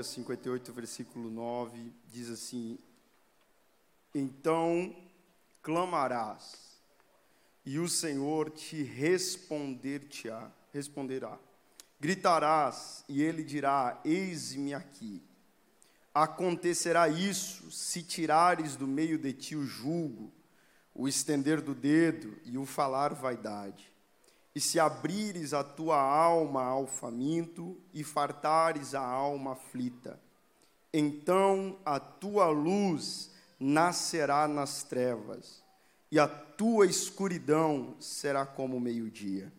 Isaías 58, versículo 9, diz assim: Então clamarás, e o Senhor te responder-te-á, responderá. Gritarás, e ele dirá: Eis-me aqui. Acontecerá isso se tirares do meio de ti o julgo, o estender do dedo e o falar vaidade e se abrires a tua alma ao faminto e fartares a alma aflita, então a tua luz nascerá nas trevas, e a tua escuridão será como meio-dia.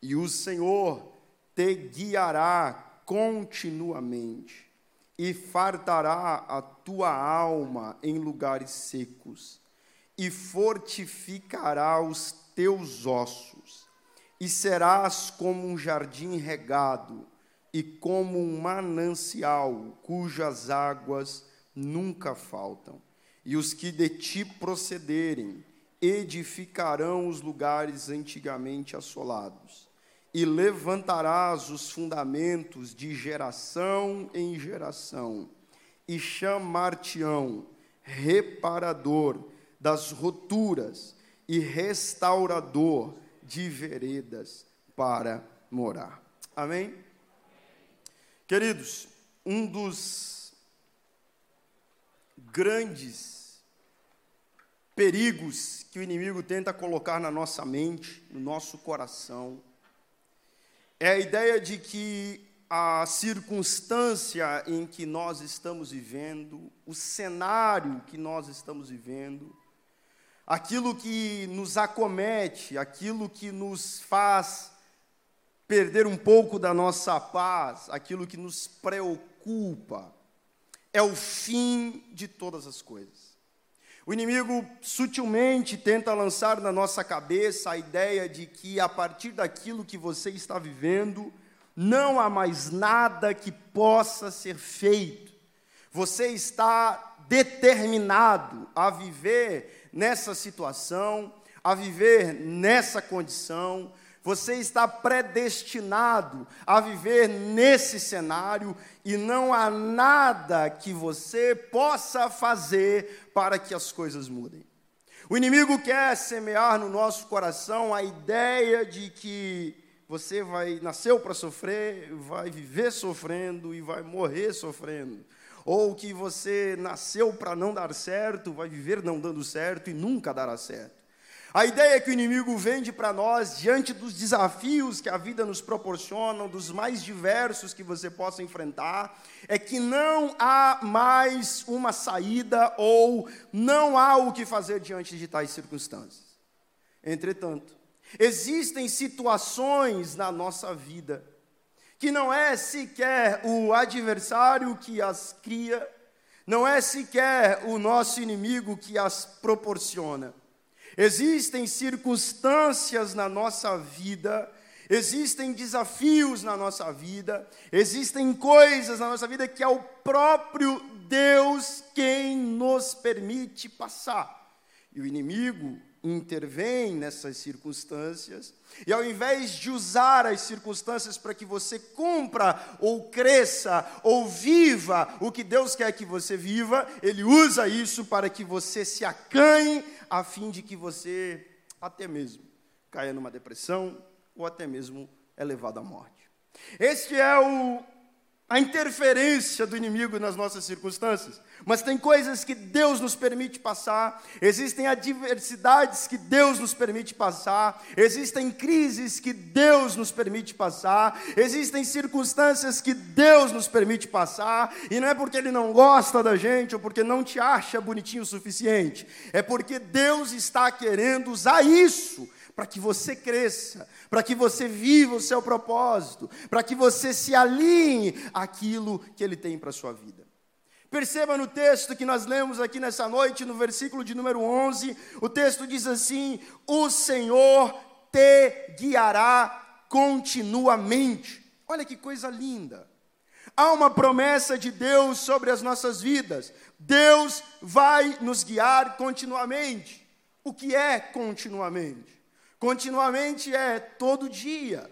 E o Senhor te guiará continuamente, e fartará a tua alma em lugares secos, e fortificará os teus ossos e serás como um jardim regado e como um manancial cujas águas nunca faltam. E os que de ti procederem edificarão os lugares antigamente assolados, e levantarás os fundamentos de geração em geração, e chamar-te-ão reparador das roturas e restaurador de veredas para morar. Amém? Queridos, um dos grandes perigos que o inimigo tenta colocar na nossa mente, no nosso coração, é a ideia de que a circunstância em que nós estamos vivendo, o cenário que nós estamos vivendo, aquilo que nos acomete, aquilo que nos faz perder um pouco da nossa paz, aquilo que nos preocupa, é o fim de todas as coisas. O inimigo sutilmente tenta lançar na nossa cabeça a ideia de que a partir daquilo que você está vivendo, não há mais nada que possa ser feito. Você está determinado a viver nessa situação, a viver nessa condição, você está predestinado a viver nesse cenário e não há nada que você possa fazer para que as coisas mudem. O inimigo quer semear no nosso coração a ideia de que você vai nasceu para sofrer, vai viver sofrendo e vai morrer sofrendo ou que você nasceu para não dar certo, vai viver não dando certo e nunca dará certo. A ideia que o inimigo vende para nós diante dos desafios que a vida nos proporciona, dos mais diversos que você possa enfrentar, é que não há mais uma saída ou não há o que fazer diante de tais circunstâncias. Entretanto, existem situações na nossa vida que não é sequer o adversário que as cria, não é sequer o nosso inimigo que as proporciona. Existem circunstâncias na nossa vida, existem desafios na nossa vida, existem coisas na nossa vida que é o próprio Deus quem nos permite passar. E o inimigo intervém nessas circunstâncias, e ao invés de usar as circunstâncias para que você cumpra, ou cresça, ou viva o que Deus quer que você viva, ele usa isso para que você se acanhe, a fim de que você até mesmo caia numa depressão, ou até mesmo é levado à morte. Este é o a interferência do inimigo nas nossas circunstâncias, mas tem coisas que Deus nos permite passar, existem adversidades que Deus nos permite passar, existem crises que Deus nos permite passar, existem circunstâncias que Deus nos permite passar, e não é porque Ele não gosta da gente ou porque não te acha bonitinho o suficiente, é porque Deus está querendo usar isso para que você cresça, para que você viva o seu propósito, para que você se alinhe àquilo que Ele tem para a sua vida. Perceba no texto que nós lemos aqui nessa noite, no versículo de número 11, o texto diz assim: O Senhor te guiará continuamente. Olha que coisa linda. Há uma promessa de Deus sobre as nossas vidas. Deus vai nos guiar continuamente. O que é continuamente? Continuamente é todo dia,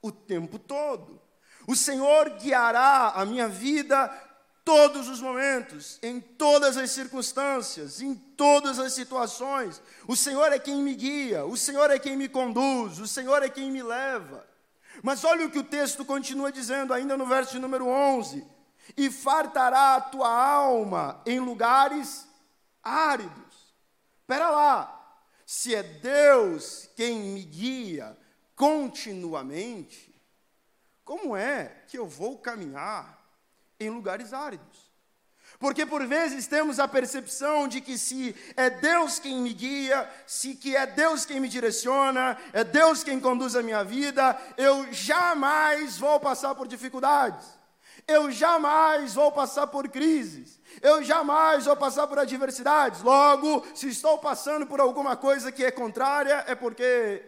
o tempo todo. O Senhor guiará a minha vida todos os momentos, em todas as circunstâncias, em todas as situações. O Senhor é quem me guia, o Senhor é quem me conduz, o Senhor é quem me leva. Mas olha o que o texto continua dizendo, ainda no verso número 11: E fartará a tua alma em lugares áridos. Espera lá, se é Deus quem me guia continuamente, como é que eu vou caminhar em lugares áridos. Porque por vezes temos a percepção de que se é Deus quem me guia, se que é Deus quem me direciona, é Deus quem conduz a minha vida, eu jamais vou passar por dificuldades. Eu jamais vou passar por crises. Eu jamais vou passar por adversidades. Logo, se estou passando por alguma coisa que é contrária, é porque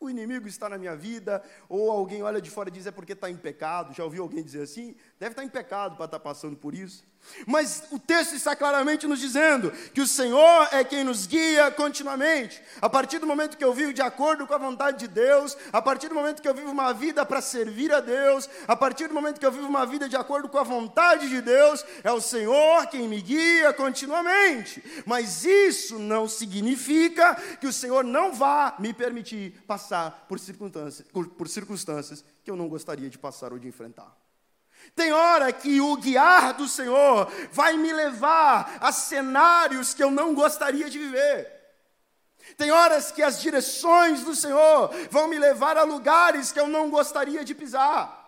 o inimigo está na minha vida, ou alguém olha de fora e diz é porque está em pecado. Já ouviu alguém dizer assim? Deve estar em pecado para estar passando por isso. Mas o texto está claramente nos dizendo que o Senhor é quem nos guia continuamente. A partir do momento que eu vivo de acordo com a vontade de Deus, a partir do momento que eu vivo uma vida para servir a Deus, a partir do momento que eu vivo uma vida de acordo com a vontade de Deus, é o Senhor quem me guia continuamente. Mas isso não significa que o Senhor não vá me permitir passar por circunstâncias, por circunstâncias que eu não gostaria de passar ou de enfrentar. Tem hora que o guiar do Senhor vai me levar a cenários que eu não gostaria de viver. Tem horas que as direções do Senhor vão me levar a lugares que eu não gostaria de pisar.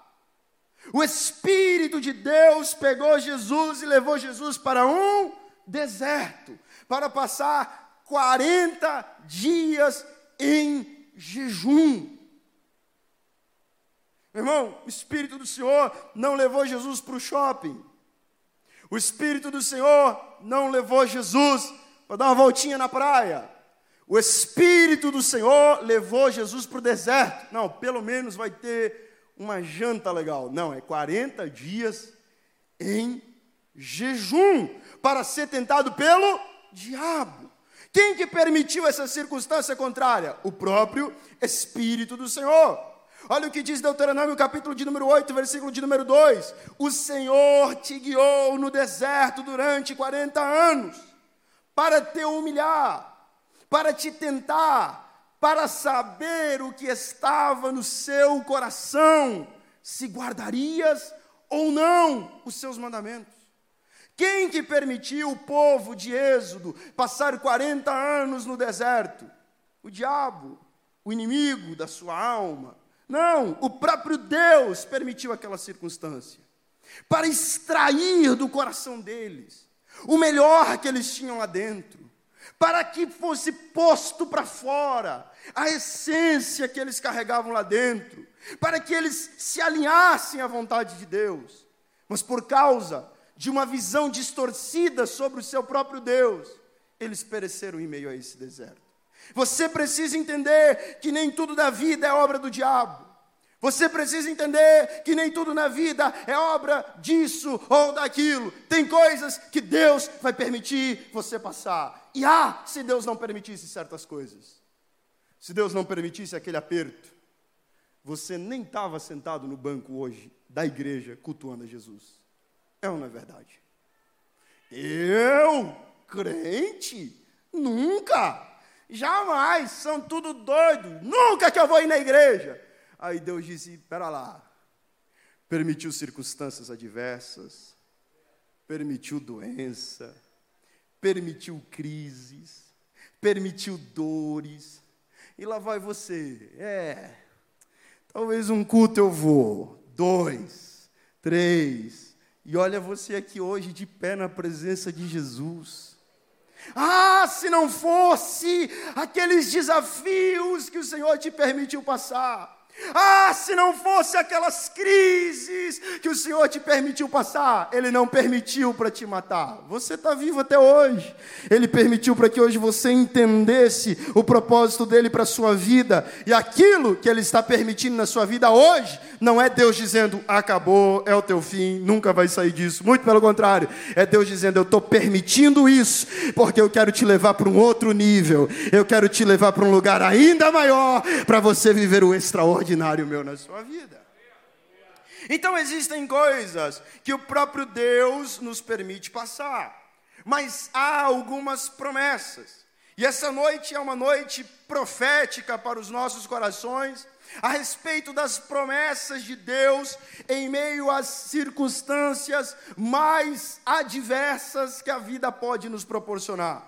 O Espírito de Deus pegou Jesus e levou Jesus para um deserto, para passar 40 dias em jejum. Irmão, o Espírito do Senhor não levou Jesus para o shopping. O Espírito do Senhor não levou Jesus para dar uma voltinha na praia. O Espírito do Senhor levou Jesus para o deserto. Não, pelo menos vai ter uma janta legal. Não, é 40 dias em jejum para ser tentado pelo diabo. Quem que permitiu essa circunstância contrária? O próprio Espírito do Senhor. Olha o que diz Deuteronômio, capítulo de número 8, versículo de número 2: O Senhor te guiou no deserto durante 40 anos, para te humilhar, para te tentar, para saber o que estava no seu coração, se guardarias ou não os seus mandamentos. Quem que permitiu o povo de Êxodo passar 40 anos no deserto? O diabo, o inimigo da sua alma. Não, o próprio Deus permitiu aquela circunstância para extrair do coração deles o melhor que eles tinham lá dentro, para que fosse posto para fora a essência que eles carregavam lá dentro, para que eles se alinhassem à vontade de Deus. Mas por causa de uma visão distorcida sobre o seu próprio Deus, eles pereceram em meio a esse deserto. Você precisa entender que nem tudo da vida é obra do diabo. Você precisa entender que nem tudo na vida é obra disso ou daquilo. Tem coisas que Deus vai permitir você passar. E ah, se Deus não permitisse certas coisas. Se Deus não permitisse aquele aperto, você nem estava sentado no banco hoje da igreja cultuando a Jesus. É ou não é verdade? Eu, crente, nunca. Jamais, são tudo doido. Nunca que eu vou ir na igreja. Aí Deus disse: espera lá. Permitiu circunstâncias adversas, permitiu doença, permitiu crises, permitiu dores. E lá vai você. É, talvez um culto eu vou, dois, três. E olha você aqui hoje de pé na presença de Jesus. Ah, se não fosse aqueles desafios que o Senhor te permitiu passar. Ah, se não fosse aquelas crises que o Senhor te permitiu passar, Ele não permitiu para te matar. Você está vivo até hoje. Ele permitiu para que hoje você entendesse o propósito dele para a sua vida. E aquilo que Ele está permitindo na sua vida hoje, não é Deus dizendo, acabou, é o teu fim, nunca vai sair disso. Muito pelo contrário, é Deus dizendo, eu estou permitindo isso, porque eu quero te levar para um outro nível. Eu quero te levar para um lugar ainda maior, para você viver o extraordinário extraordinário meu na sua vida. Então existem coisas que o próprio Deus nos permite passar, mas há algumas promessas. E essa noite é uma noite profética para os nossos corações, a respeito das promessas de Deus em meio às circunstâncias mais adversas que a vida pode nos proporcionar.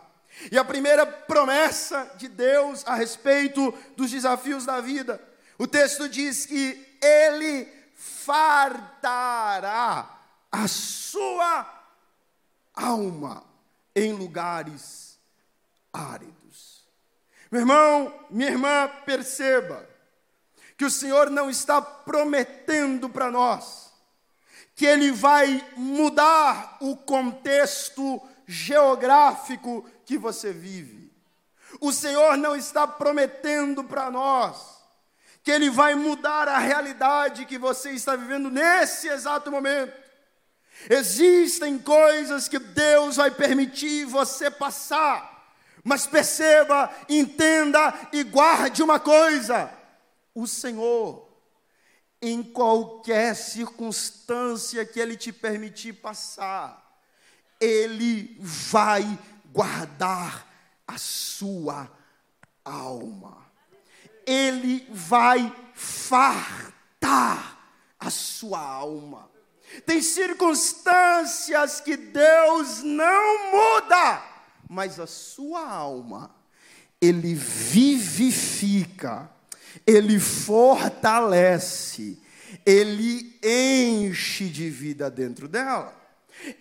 E a primeira promessa de Deus a respeito dos desafios da vida, o texto diz que Ele fartará a sua alma em lugares áridos. Meu irmão, minha irmã, perceba que o Senhor não está prometendo para nós que Ele vai mudar o contexto geográfico que você vive. O Senhor não está prometendo para nós que Ele vai mudar a realidade que você está vivendo nesse exato momento. Existem coisas que Deus vai permitir você passar, mas perceba, entenda e guarde uma coisa: o Senhor, em qualquer circunstância que Ele te permitir passar, Ele vai guardar a sua alma. Ele vai fartar a sua alma. Tem circunstâncias que Deus não muda, mas a sua alma, Ele vivifica ele fortalece, ele enche de vida dentro dela.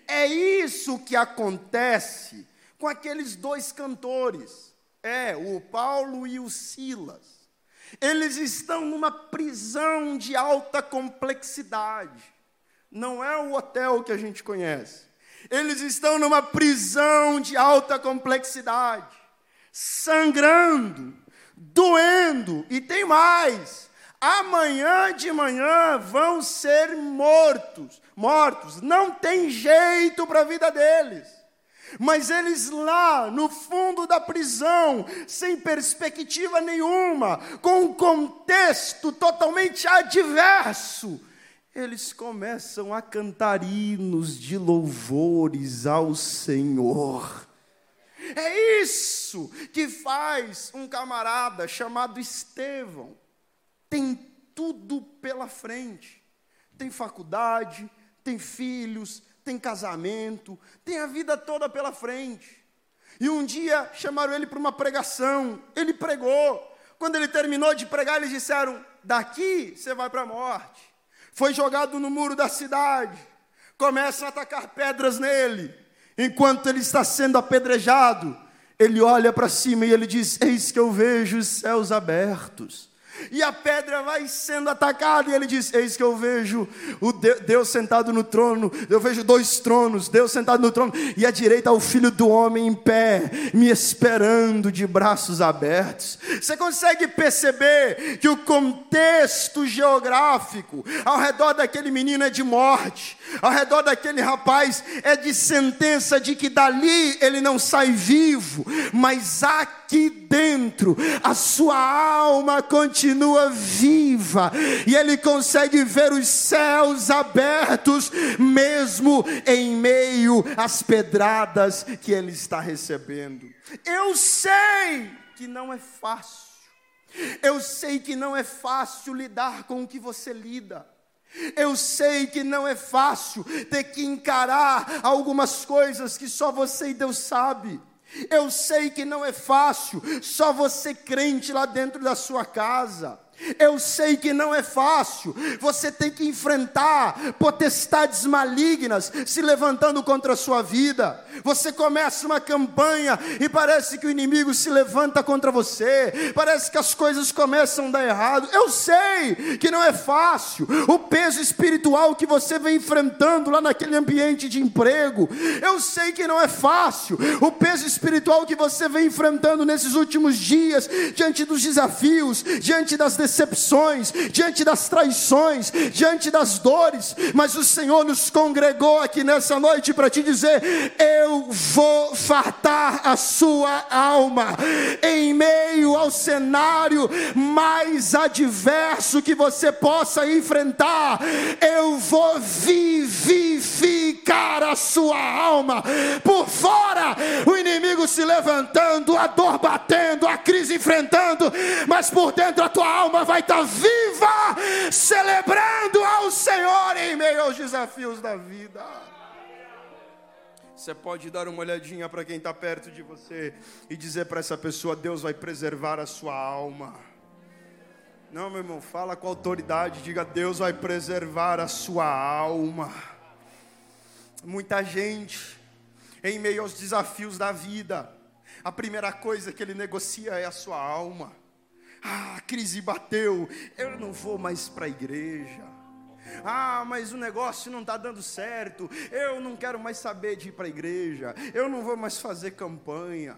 É isso que acontece com aqueles dois cantores, é, o Paulo e o Silas. Eles estão numa prisão de alta complexidade. Não é o hotel que a gente conhece. Eles estão numa prisão de alta complexidade, sangrando, doendo, e tem mais. Amanhã de manhã vão ser mortos, mortos. Não tem jeito para a vida deles. Mas eles lá, no fundo da prisão, sem perspectiva nenhuma, com um contexto totalmente adverso, eles começam a cantar hinos de louvores ao Senhor. É isso que faz um camarada chamado Estevão. Tem tudo pela frente. Tem faculdade, tem filhos, tem casamento, tem a vida toda pela frente. E um dia chamaram ele para uma pregação, ele pregou. Quando ele terminou de pregar, eles disseram: Daqui você vai para a morte. Foi jogado no muro da cidade. Começam a atacar pedras nele enquanto ele está sendo apedrejado, ele olha para cima e ele diz: Eis que eu vejo os céus abertos e a pedra vai sendo atacada, e ele diz: Eis que eu vejo o Deus sentado no trono, eu vejo dois tronos, Deus sentado no trono, e à direita o filho do homem em pé, me esperando de braços abertos. Você consegue perceber que o contexto geográfico ao redor daquele menino é de morte, ao redor daquele rapaz é de sentença de que dali ele não sai vivo, mas aqui dentro a sua alma continua viva e ele consegue ver os céus abertos, mesmo em meio às pedradas que ele está recebendo. Eu sei que não é fácil, eu sei que não é fácil lidar com o que você lida. Eu sei que não é fácil ter que encarar algumas coisas que só você e Deus sabe. Eu sei que não é fácil, só você crente lá dentro da sua casa. Eu sei que não é fácil, você tem que enfrentar potestades malignas se levantando contra a sua vida. Você começa uma campanha e parece que o inimigo se levanta contra você, parece que as coisas começam a dar errado. Eu sei que não é fácil, o peso espiritual que você vem enfrentando lá naquele ambiente de emprego. Eu sei que não é fácil, o peso espiritual que você vem enfrentando nesses últimos dias, diante dos desafios, diante das decepções, diante das traições, diante das dores, mas o Senhor nos congregou aqui nessa noite para te dizer: eu vou fartar a sua alma em meio ao cenário mais adverso que você possa enfrentar. Eu vou vivificar a sua alma por fora, o inimigo se levantando, a dor batendo, a crise enfrentando, mas por dentro a tua alma vai estar viva, celebrando ao Senhor em meio aos desafios da vida. Você pode dar uma olhadinha para quem está perto de você e dizer para essa pessoa: Deus vai preservar a sua alma. Não, meu irmão, fala com autoridade, diga: Deus vai preservar a sua alma. Muita gente, em meio aos desafios da vida, a primeira coisa que ele negocia é a sua alma. Ah, a crise bateu, eu não vou mais para a igreja. Ah, mas o negócio não está dando certo. Eu não quero mais saber de ir para a igreja. Eu não vou mais fazer campanha.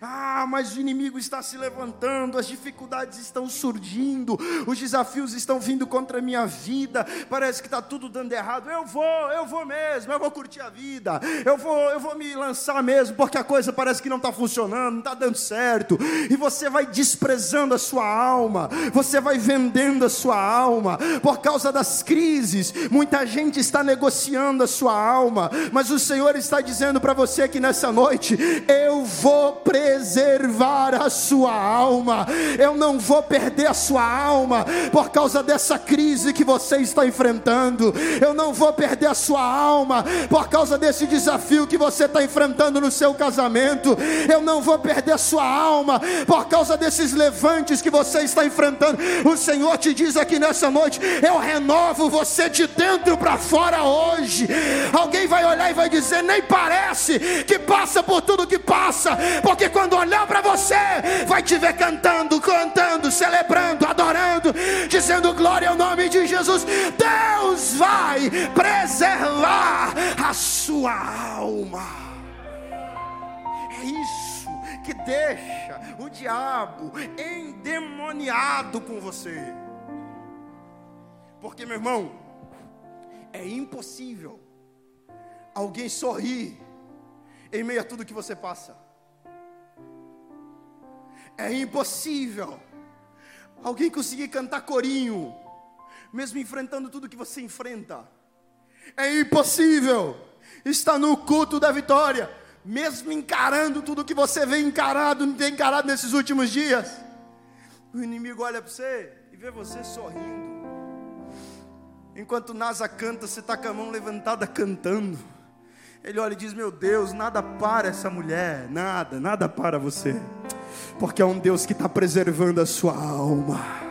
Ah, mas o inimigo está se levantando, as dificuldades estão surgindo, os desafios estão vindo contra a minha vida, parece que está tudo dando errado. Eu vou, eu vou mesmo, eu vou curtir a vida, eu vou, eu vou me lançar mesmo, porque a coisa parece que não está funcionando, não está dando certo, e você vai desprezando a sua alma, você vai vendendo a sua alma, por causa das crises, muita gente está negociando a sua alma, mas o Senhor está dizendo para você que nessa noite, eu vou preservar a sua alma. Eu não vou perder a sua alma por causa dessa crise que você está enfrentando. Eu não vou perder a sua alma por causa desse desafio que você está enfrentando no seu casamento. Eu não vou perder a sua alma por causa desses levantes que você está enfrentando. O Senhor te diz aqui nessa noite: eu renovo você de dentro para fora hoje. Alguém vai olhar e vai dizer: nem parece que passa por tudo que passa, porque porque quando olhar para você, vai te ver cantando, cantando, celebrando, adorando, dizendo glória ao nome de Jesus. Deus vai preservar a sua alma. É isso que deixa o diabo endemoniado com você. Porque, meu irmão, é impossível alguém sorrir em meio a tudo que você passa. É impossível alguém conseguir cantar corinho, mesmo enfrentando tudo que você enfrenta. É impossível estar no culto da vitória, mesmo encarando tudo que você vem encarado, tem encarado nesses últimos dias. O inimigo olha para você e vê você sorrindo. Enquanto Nasa canta, você está com a mão levantada cantando. Ele olha e diz: Meu Deus, nada para essa mulher, nada, nada para você porque é um Deus que está preservando a sua alma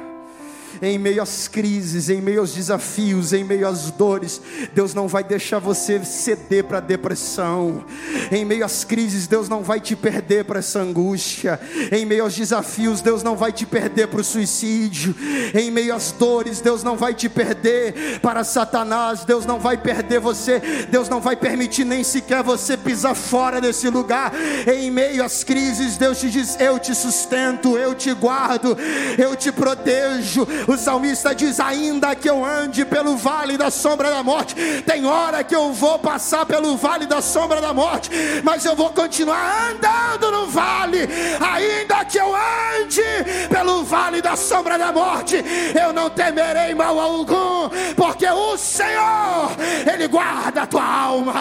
em meio às crises, em meio aos desafios, em meio às dores, Deus não vai deixar você ceder para a depressão. Em meio às crises, Deus não vai te perder para essa angústia. Em meio aos desafios, Deus não vai te perder para o suicídio. Em meio às dores, Deus não vai te perder para Satanás. Deus não vai perder você. Deus não vai permitir nem sequer você pisar fora desse lugar. Em meio às crises, Deus te diz: Eu te sustento, eu te guardo, eu te protejo. O salmista diz: Ainda que eu ande pelo vale da sombra da morte, tem hora que eu vou passar pelo vale da sombra da morte, mas eu vou continuar andando no vale, ainda que eu ande pelo vale da sombra da morte, eu não temerei mal algum, porque o Senhor, Ele guarda a tua alma,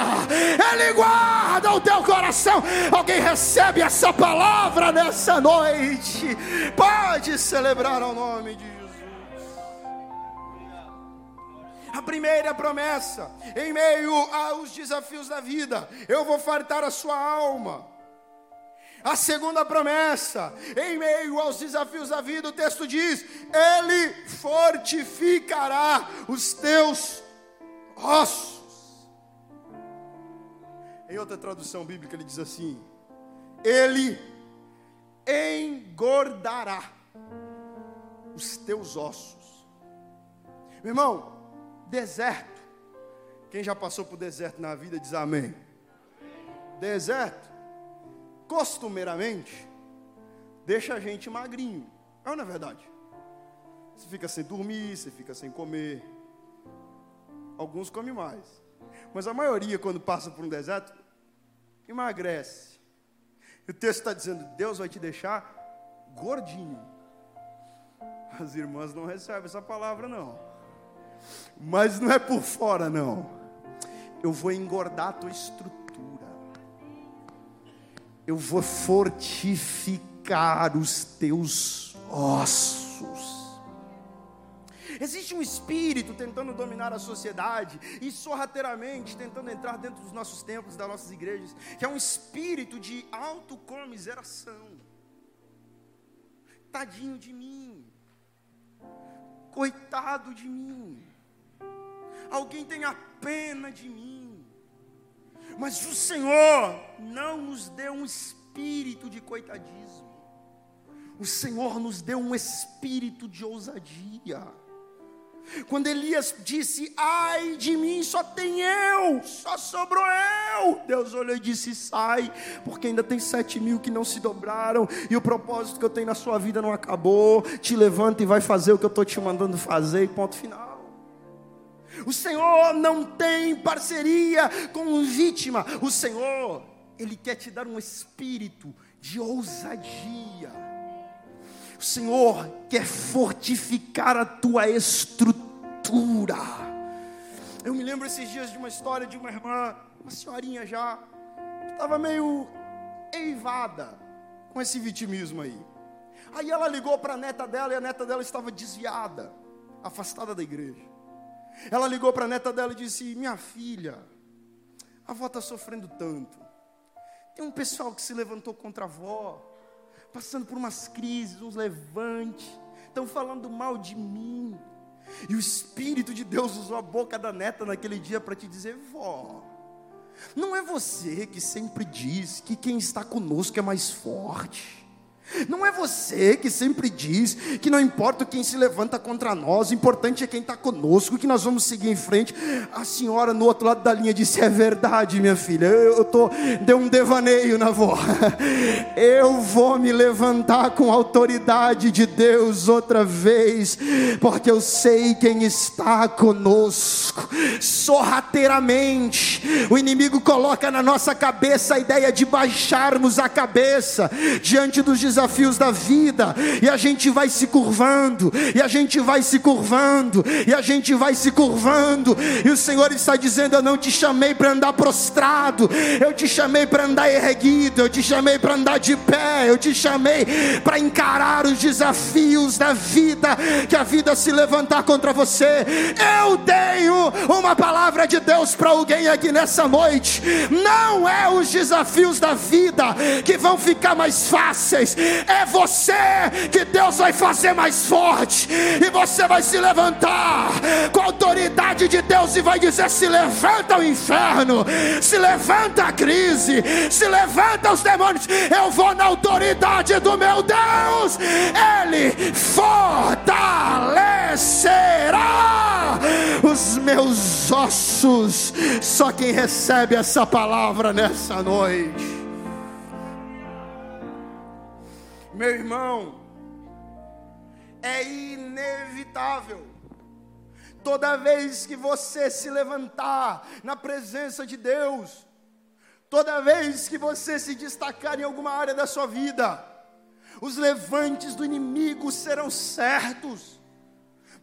Ele guarda o teu coração. Alguém recebe essa palavra nessa noite, pode celebrar ao nome de A primeira promessa, em meio aos desafios da vida, eu vou fartar a sua alma. A segunda promessa, em meio aos desafios da vida, o texto diz: Ele fortificará os teus ossos. Em outra tradução bíblica, ele diz assim: Ele engordará os teus ossos. Meu irmão, Deserto. Quem já passou por deserto na vida diz amém. Deserto, costumeiramente, deixa a gente magrinho. É ou não é verdade? Você fica sem dormir, você fica sem comer. Alguns comem mais. Mas a maioria, quando passa por um deserto, emagrece. E o texto está dizendo: Deus vai te deixar gordinho. As irmãs não recebem essa palavra, não. Mas não é por fora, não. Eu vou engordar a tua estrutura. Eu vou fortificar os teus ossos. Existe um espírito tentando dominar a sociedade e sorrateiramente tentando entrar dentro dos nossos templos, das nossas igrejas, que é um espírito de autocomiseração. Tadinho de mim, coitado de mim, alguém tenha pena de mim, mas o Senhor não nos deu um espírito de coitadismo, o Senhor nos deu um espírito de ousadia. Quando Elias disse: Ai de mim, só tem eu, só sobrou eu. Deus olhou e disse: Sai, porque ainda tem sete mil que não se dobraram, e o propósito que eu tenho na sua vida não acabou. Te levanta e vai fazer o que eu estou te mandando fazer, e ponto final. O Senhor não tem parceria com vítima, o Senhor, Ele quer te dar um espírito de ousadia o Senhor quer fortificar a tua estrutura. Eu me lembro esses dias de uma história de uma irmã, uma senhorinha já, que estava meio eivada com esse vitimismo aí. Aí ela ligou para a neta dela e a neta dela estava desviada, afastada da igreja. Ela ligou para a neta dela e disse: Minha filha, a avó está sofrendo tanto. Tem um pessoal que se levantou contra a avó passando por umas crises, uns levantes, estão falando mal de mim. E o Espírito de Deus usou a boca da neta naquele dia para te dizer: vó, não é você que sempre diz que quem está conosco é mais forte. Não é você que sempre diz que não importa quem se levanta contra nós, o importante é quem está conosco, que nós vamos seguir em frente. A senhora no outro lado da linha disse: É verdade, minha filha. Eu, eu tô, deu um devaneio na avó. Eu vou me levantar com a autoridade de Deus outra vez, porque eu sei quem está conosco. Sorrateiramente, o inimigo coloca na nossa cabeça a ideia de baixarmos a cabeça diante dos desafios desafios da vida, e a gente vai se curvando, e a gente vai se curvando, e a gente vai se curvando, e o Senhor está dizendo: Eu não te chamei para andar prostrado, eu te chamei para andar erguido, eu te chamei para andar de pé, eu te chamei para encarar os desafios da vida, que a vida se levantar contra você. Eu tenho uma palavra de Deus para alguém aqui nessa noite, não é os desafios da vida que vão ficar mais fáceis, é você que Deus vai fazer mais forte, e você vai se levantar com a autoridade de Deus e vai dizer: se levanta o inferno, se levanta a crise, se levanta os demônios. Eu vou na autoridade do meu Deus, Ele fortalecerá os meus ossos. Só quem recebe essa palavra nessa noite Meu irmão, é inevitável. Toda vez que você se levantar na presença de Deus, toda vez que você se destacar em alguma área da sua vida, os levantes do inimigo serão certos.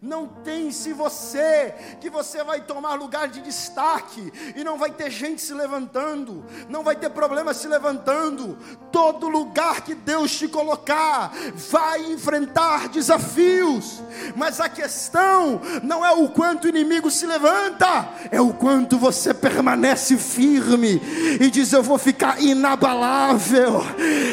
Não tem-se você que você vai tomar lugar de destaque e não vai ter gente se levantando, não vai ter problema se levantando. Todo lugar que Deus te colocar vai enfrentar desafios, mas a questão não é o quanto o inimigo se levanta, é o quanto você permanece firme e diz: Eu vou ficar inabalável,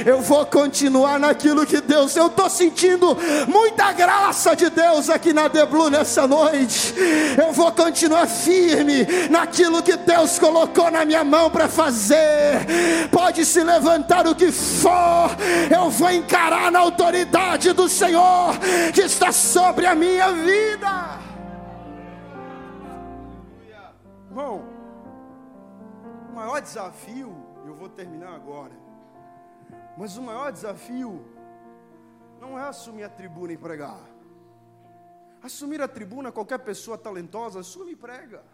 eu vou continuar naquilo que Deus. Eu estou sentindo muita graça de Deus aqui na Blue nessa noite. Eu vou continuar firme naquilo que Deus colocou na minha mão para fazer. Pode se levantar o que for, eu vou encarar na autoridade do Senhor que está sobre a minha vida. Irmão, o maior desafio, eu vou terminar agora, mas o maior desafio não é assumir a tribuna e pregar. Assumir a tribuna, qualquer pessoa talentosa, assume e prega.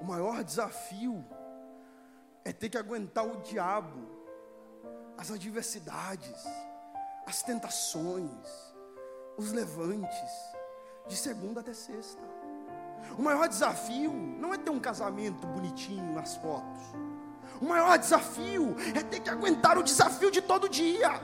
O maior desafio é ter que aguentar o diabo, as adversidades, as tentações, os levantes, de segunda até sexta. O maior desafio não é ter um casamento bonitinho nas fotos. O maior desafio é ter que aguentar o desafio de todo dia,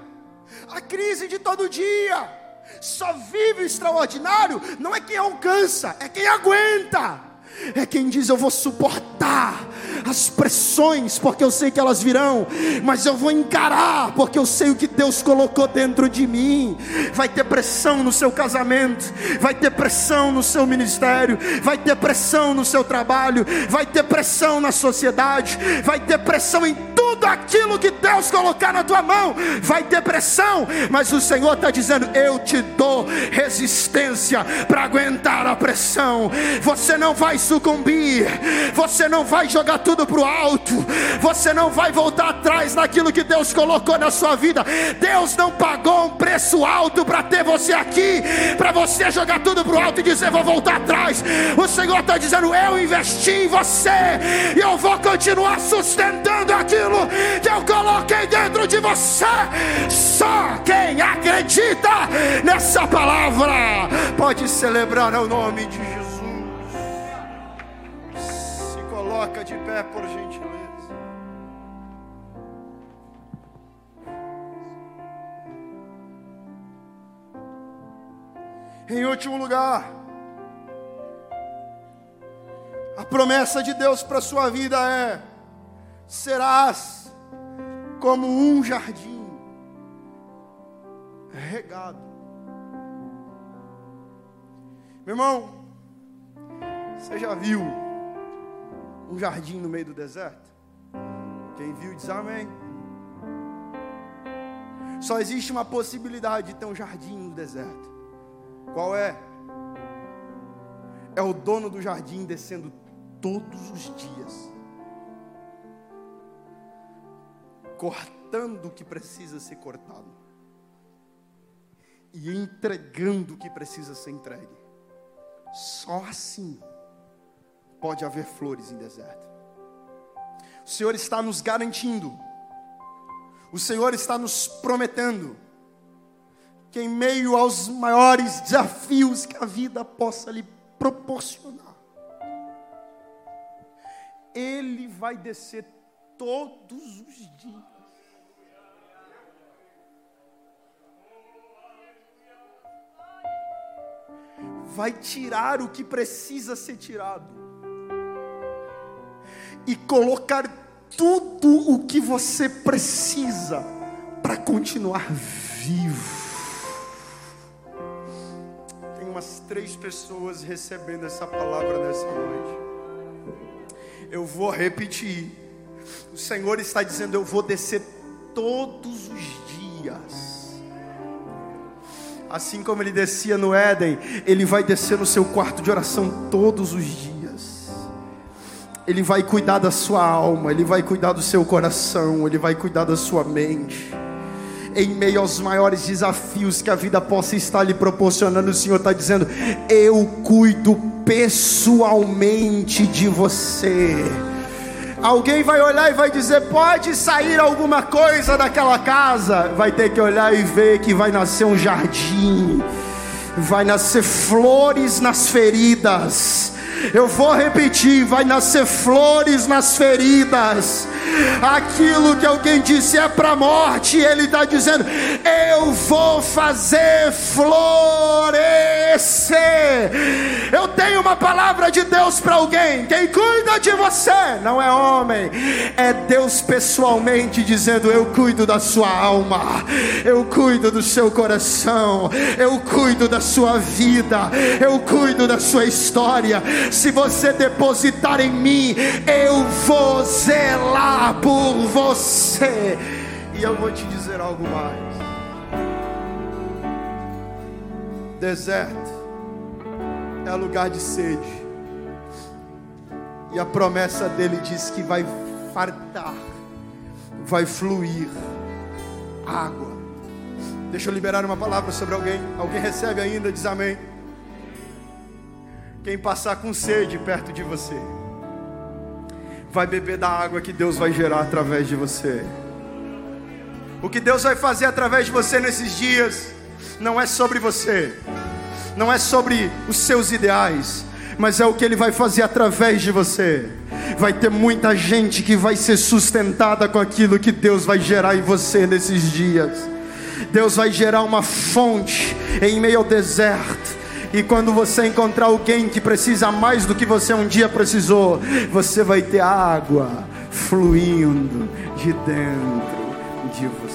a crise de todo dia. Só vive o extraordinário, não é quem alcança, é quem aguenta é quem diz: Eu vou suportar as pressões, porque eu sei que elas virão, mas eu vou encarar, porque eu sei o que Deus colocou dentro de mim. Vai ter pressão no seu casamento, vai ter pressão no seu ministério, vai ter pressão no seu trabalho, vai ter pressão na sociedade, vai ter pressão em tudo aquilo que Deus colocar na tua mão, vai ter pressão, mas o Senhor está dizendo: Eu te dou resistência para aguentar a pressão. Você não vai sucumbir, você não vai jogar tudo para o alto, você não vai voltar atrás naquilo que Deus colocou na sua vida. Deus não pagou um preço alto para ter você aqui, para você jogar tudo para o alto e dizer: Vou voltar atrás. O Senhor está dizendo: Eu investi em você e eu vou continuar sustentando aquilo que eu coloquei dentro de você. Só quem acredita nessa palavra pode celebrar o nome de Jesus. coloca de pé, por gentileza. Em último lugar, a promessa de Deus para a sua vida é: serás como um jardim regado. Meu irmão, você já viu um jardim no meio do deserto? Quem viu diz amém. Só existe uma possibilidade de ter um jardim no deserto. Qual é? É o dono do jardim descendo todos os dias, cortando o que precisa ser cortado e entregando o que precisa ser entregue. Só assim pode haver flores em deserto. O Senhor está nos garantindo, o Senhor está nos prometendo, que em meio aos maiores desafios que a vida possa lhe proporcionar, Ele vai descer todos os dias. Vai tirar o que precisa ser tirado e colocar tudo o que você precisa para continuar vivo. Tem umas três pessoas recebendo essa palavra nessa noite. Eu vou repetir. O Senhor está dizendo: Eu vou descer todos os dias. Assim como ele descia no Éden, ele vai descer no seu quarto de oração todos os dias. Ele vai cuidar da sua alma, Ele vai cuidar do seu coração, Ele vai cuidar da sua mente. Em meio aos maiores desafios que a vida possa estar lhe proporcionando, o Senhor está dizendo: Eu cuido pessoalmente de você. Alguém vai olhar e vai dizer: pode sair alguma coisa daquela casa. Vai ter que olhar e ver que vai nascer um jardim, vai nascer flores nas feridas, eu vou repetir: vai nascer flores nas feridas. Aquilo que alguém disse é para a morte, ele está dizendo: Eu vou fazer florescer. Eu tenho uma palavra de Deus para alguém. Quem cuida de você não é homem, é Deus pessoalmente dizendo: Eu cuido da sua alma, eu cuido do seu coração, eu cuido da sua vida, eu cuido da sua história se você depositar em mim, eu vou zelar por você. E eu vou te dizer algo mais. Deserto é lugar de sede. E a promessa dele diz que vai fartar, vai fluir água. Deixa eu liberar uma palavra sobre alguém. Alguém recebe ainda, diz amém. Quem passar com sede perto de você, vai beber da água que Deus vai gerar através de você. O que Deus vai fazer através de você nesses dias não é sobre você, não é sobre os seus ideais, mas é o que Ele vai fazer através de você. Vai ter muita gente que vai ser sustentada com aquilo que Deus vai gerar em você nesses dias. Deus vai gerar uma fonte em meio ao deserto. E quando você encontrar alguém que precisa mais do que você um dia precisou, você vai ter água fluindo de dentro de você.